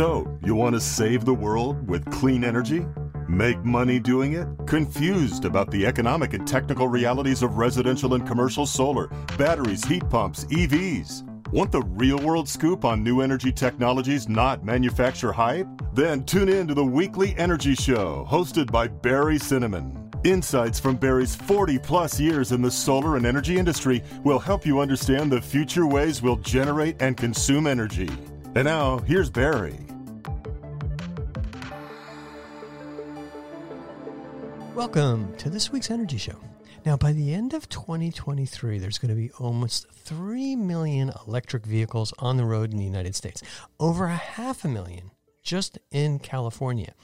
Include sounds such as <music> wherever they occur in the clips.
So, you want to save the world with clean energy? Make money doing it? Confused about the economic and technical realities of residential and commercial solar, batteries, heat pumps, EVs? Want the real world scoop on new energy technologies, not manufacture hype? Then tune in to the weekly Energy Show, hosted by Barry Cinnamon. Insights from Barry's 40 plus years in the solar and energy industry will help you understand the future ways we'll generate and consume energy. And now, here's Barry. Welcome to this week's Energy Show. Now, by the end of 2023, there's going to be almost 3 million electric vehicles on the road in the United States, over a half a million just in California.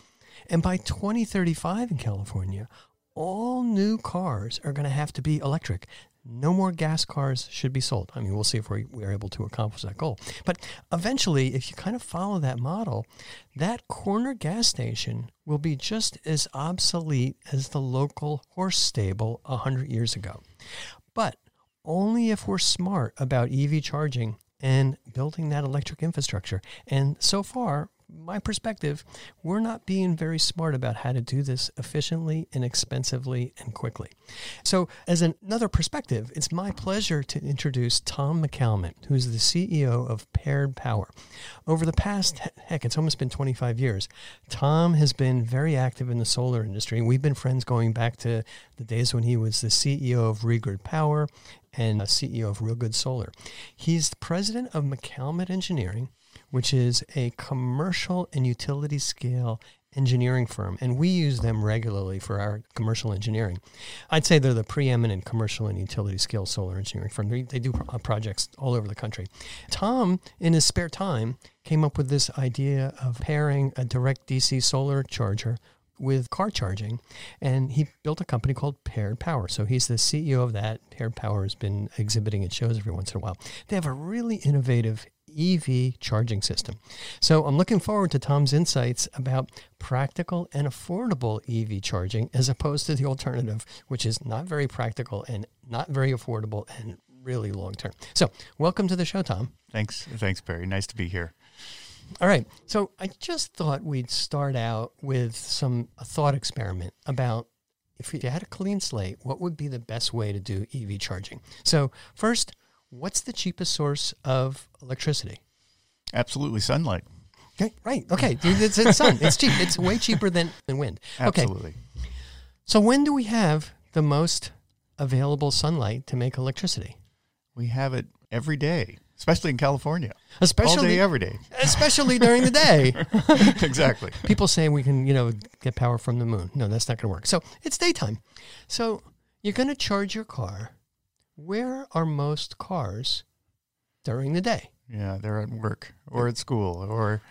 And by 2035 in California, all new cars are going to have to be electric. No more gas cars should be sold. I mean, we'll see if we, we are able to accomplish that goal. But eventually, if you kind of follow that model, that corner gas station will be just as obsolete as the local horse stable 100 years ago. But only if we're smart about EV charging and building that electric infrastructure. And so far, my perspective, we're not being very smart about how to do this efficiently, inexpensively, and quickly. So, as another perspective, it's my pleasure to introduce Tom McCalmont, who's the CEO of Paired Power. Over the past, heck, it's almost been 25 years, Tom has been very active in the solar industry. We've been friends going back to the days when he was the CEO of Regrid Power and uh, a CEO of Real Goods Solar. He's the president of McCalmont Engineering which is a commercial and utility scale engineering firm, and we use them regularly for our commercial engineering. I'd say they're the preeminent commercial and utility scale solar engineering firm. They, they do pro- uh, projects all over the country. Tom, in his spare time, came up with this idea of pairing a direct DC solar charger with car charging, and he built a company called Paired Power. So he's the CEO of that. Paired Power has been exhibiting at shows every once in a while. They have a really innovative EV charging system. So I'm looking forward to Tom's insights about practical and affordable EV charging as opposed to the alternative, which is not very practical and not very affordable and really long term. So, welcome to the show, Tom. Thanks. Thanks, Barry. Nice to be here. All right. So, I just thought we'd start out with some a thought experiment about if you had a clean slate, what would be the best way to do EV charging? So, first, what's the cheapest source of electricity? Absolutely, sunlight. Okay, right. Okay, it's, it's sun. It's cheap. It's way cheaper than, than wind. Absolutely. So when do we have the most available sunlight to make electricity? We have it every day, especially in California. Especially all day, every day. Especially during the day. <laughs> exactly. People say we can, you know, get power from the moon. No, that's not going to work. So it's daytime. So you're going to charge your car where are most cars during the day? Yeah, they're at work or at school or,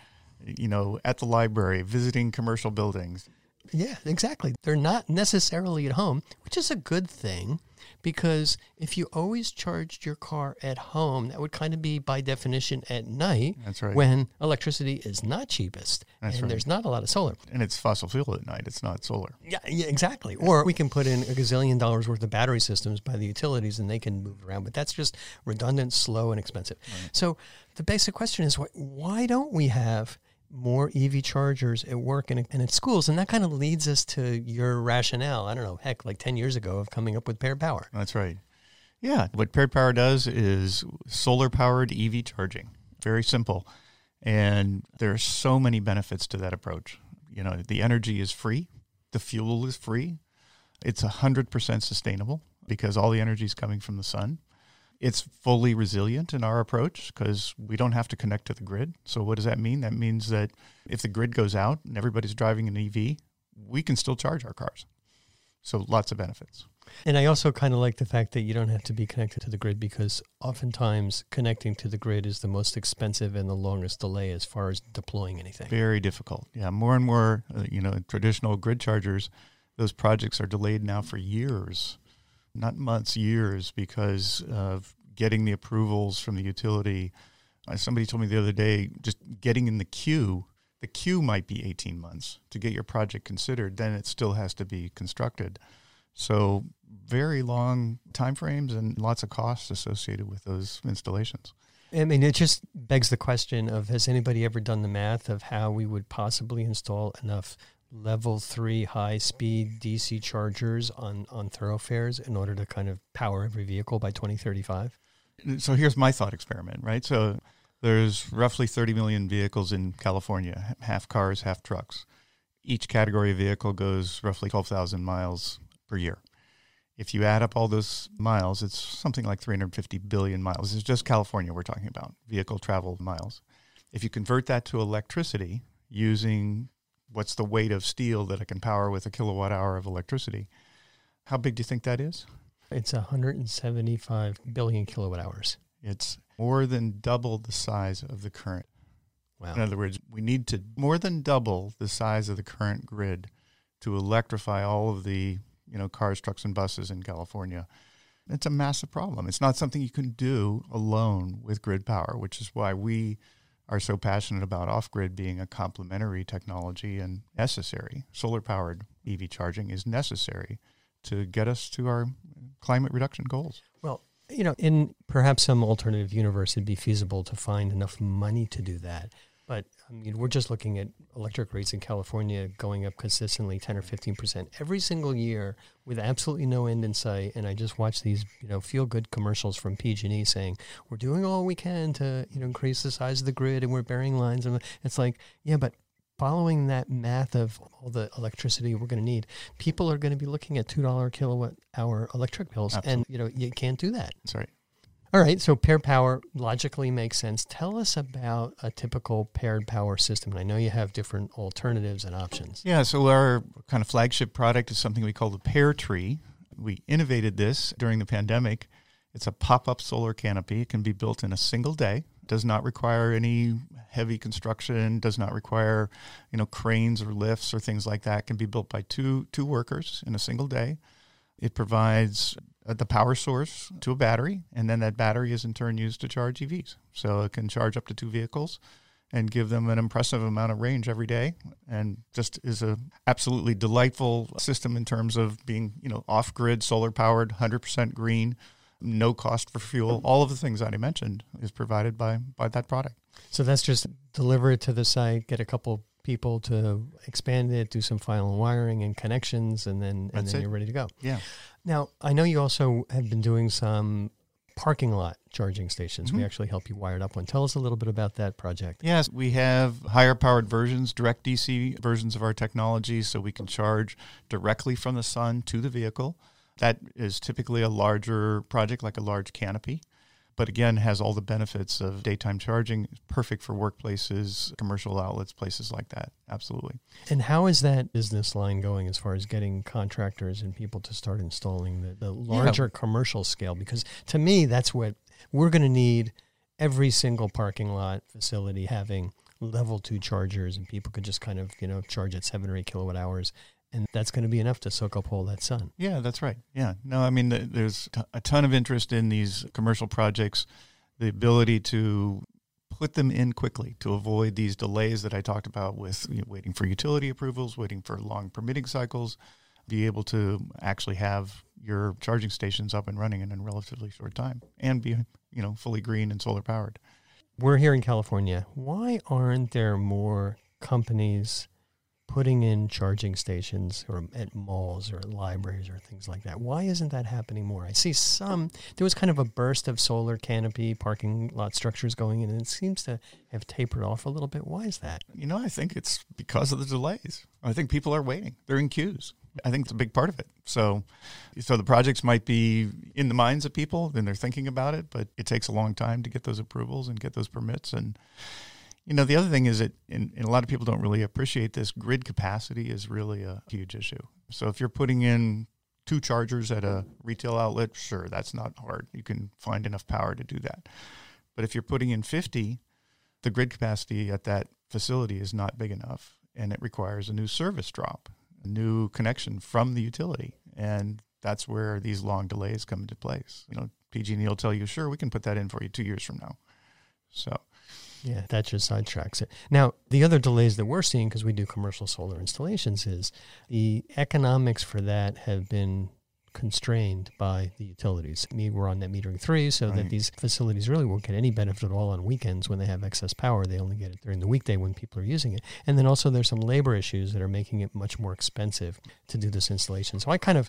you know, at the library, visiting commercial buildings. Yeah, exactly. They're not necessarily at home, which is a good thing because if you always charged your car at home, that would kind of be by definition at night. That's right. When electricity is not cheapest That's and right. there's not a lot of solar. And it's fossil fuel at night. It's not solar. Yeah, yeah, exactly. Or we can put in a gazillion dollars worth of battery systems by the utilities and they can move around, but that's just redundant, slow, and expensive. Right. So the basic question is why, why don't we have more EV chargers at work and, and at schools. And that kind of leads us to your rationale. I don't know, heck, like 10 years ago of coming up with paired power. That's right. Yeah. What paired power does is solar powered EV charging. Very simple. And there are so many benefits to that approach. You know, the energy is free, the fuel is free, it's 100% sustainable because all the energy is coming from the sun. It's fully resilient in our approach because we don't have to connect to the grid. So, what does that mean? That means that if the grid goes out and everybody's driving an EV, we can still charge our cars. So, lots of benefits. And I also kind of like the fact that you don't have to be connected to the grid because oftentimes connecting to the grid is the most expensive and the longest delay as far as deploying anything. Very difficult. Yeah, more and more, uh, you know, traditional grid chargers, those projects are delayed now for years not months, years, because of getting the approvals from the utility. Uh, somebody told me the other day, just getting in the queue, the queue might be 18 months to get your project considered. Then it still has to be constructed. So very long timeframes and lots of costs associated with those installations. I mean, it just begs the question of has anybody ever done the math of how we would possibly install enough level three high speed DC chargers on, on thoroughfares in order to kind of power every vehicle by 2035? So here's my thought experiment, right? So there's roughly 30 million vehicles in California, half cars, half trucks. Each category of vehicle goes roughly 12,000 miles per year. If you add up all those miles, it's something like 350 billion miles. It's just California we're talking about, vehicle travel miles. If you convert that to electricity using what's the weight of steel that it can power with a kilowatt hour of electricity, how big do you think that is? It's 175 billion kilowatt hours. It's more than double the size of the current. Wow. In other words, we need to more than double the size of the current grid to electrify all of the you know cars, trucks, and buses in California. It's a massive problem. It's not something you can do alone with grid power, which is why we are so passionate about off grid being a complementary technology and necessary. Solar powered EV charging is necessary to get us to our climate reduction goals. Well, you know, in perhaps some alternative universe, it'd be feasible to find enough money to do that. But I mean, we're just looking at electric rates in California going up consistently 10 or 15 percent every single year with absolutely no end in sight. And I just watch these, you know, feel good commercials from PG&E saying we're doing all we can to, you know, increase the size of the grid and we're burying lines. And it's like, yeah, but following that math of all the electricity we're going to need, people are going to be looking at two dollar kilowatt hour electric bills, Absolutely. and you know you can't do that. That's right. All right, so paired power logically makes sense. Tell us about a typical paired power system. And I know you have different alternatives and options. Yeah, so our kind of flagship product is something we call the PairTree. We innovated this during the pandemic. It's a pop up solar canopy. It can be built in a single day, does not require any heavy construction, does not require you know cranes or lifts or things like that. It can be built by two two workers in a single day. It provides Uh, the power source to a battery, and then that battery is in turn used to charge EVs. So it can charge up to two vehicles and give them an impressive amount of range every day and just is a absolutely delightful system in terms of being you know off grid solar powered 100% green no cost for fuel all of the things that i mentioned is provided by by that product So that's just deliver it to the site, get a couple people to expand it, do some final wiring and connections, and then and That's then it. you're ready to go. yeah Now I know you also have been doing some parking lot charging stations. We Mhm. actually help you wire it up one. Tell us a little bit about that project. Yes, we have higher powered versions, direct DC versions of our technology, so we can charge directly from the sun to the vehicle. That is typically a larger project, like a large canopy, but again, has all the benefits of daytime charging. Perfect for workplaces, commercial outlets, places like that. Absolutely. And how is that business line going as far as getting contractors and people to start installing the, the larger commercial scale? Because to me, that's what we're going to need every single parking lot facility having level two chargers and people could just kind of, you know, charge at seven or eight kilowatt hours. And that's going to be enough to soak up all that sun. Yeah, that's right. Yeah. No, I mean, there's a ton of interest in these commercial projects, the ability to put them in quickly to avoid these delays that I talked about with you know, waiting for utility approvals, waiting for long permitting cycles, be able to actually have your charging stations up and running in a relatively short time and be, you know, fully green and solar powered. We're here in California. Why aren't there more companies putting in charging stations or at malls or at libraries or things like that? Why isn't that happening more? I see some, there was kind of a burst of solar canopy parking lot structures going in, and it seems to have tapered off a little bit. Why is that? You know, I think it's because of the delays. I think people are waiting. They're in queues. I think it's a big part of it. So, so the projects might be in the minds of people, and they're thinking about it, but it takes a long time to get those approvals and get those permits. And you know, the other thing is that, and, a lot of people don't really appreciate this. Grid capacity is really a huge issue. So if you're putting in two chargers at a retail outlet, sure, that's not hard. You can find enough power to do that. But if you're putting in 50, the grid capacity at that facility is not big enough and it requires a new service drop, a new connection from the utility. And that's where these long delays come into place. You know, PG&E will tell you, sure, we can put that in for you two years from now. So, Yeah, that just sidetracks it. Now, the other delays that we're seeing because we do commercial solar installations is the economics for that have been constrained by the utilities. We're on net metering three, so that these facilities really won't get any benefit at all on weekends when they have excess power. They only get it during the weekday when people are using it. And then also there's some labor issues that are making it much more expensive to do this installation. So I kind of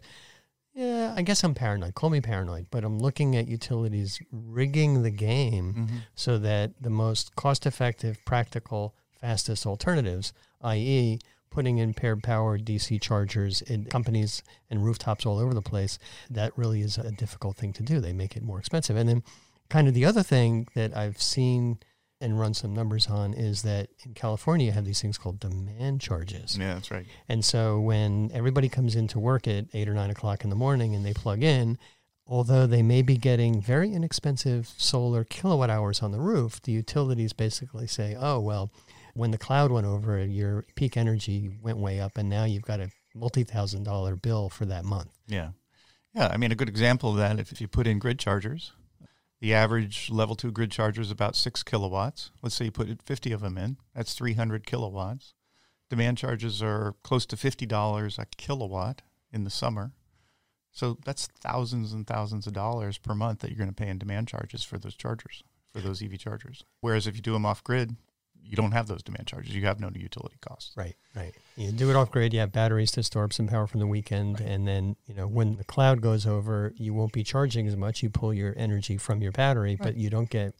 yeah, I guess I'm paranoid. Call me paranoid, but I'm looking at utilities rigging the game Mm-hmm. so that the most cost effective, practical, fastest alternatives, i.e., putting in paired power DC chargers in companies and rooftops all over the place, that really is a difficult thing to do. They make it more expensive. And then, kind of the other thing that I've seen and run some numbers on is that in California, you have these things called demand charges. Yeah, that's right. And so when everybody comes into work at eight or nine o'clock in the morning and they plug in, although they may be getting very inexpensive solar kilowatt hours on the roof, the utilities basically say, oh, well, when the cloud went over, your peak energy went way up, and now you've got a multi thousand dollar bill for that month. Yeah. Yeah. I mean, a good example of that, if, if you put in grid chargers, the average level two grid charger is about six kilowatts. Let's say you put 50 of them in, that's 300 kilowatts. Demand charges are close to $50 a kilowatt in the summer. So that's thousands and thousands of dollars per month that you're going to pay in demand charges for those chargers, for those EV chargers. Whereas if you do them off grid, you don't have those demand charges. You have no utility costs. Right, right. You do it off grid. You have batteries to store up some power from the weekend, and then you know when the cloud goes over, you won't be charging as much. You pull your energy from your battery, but you don't get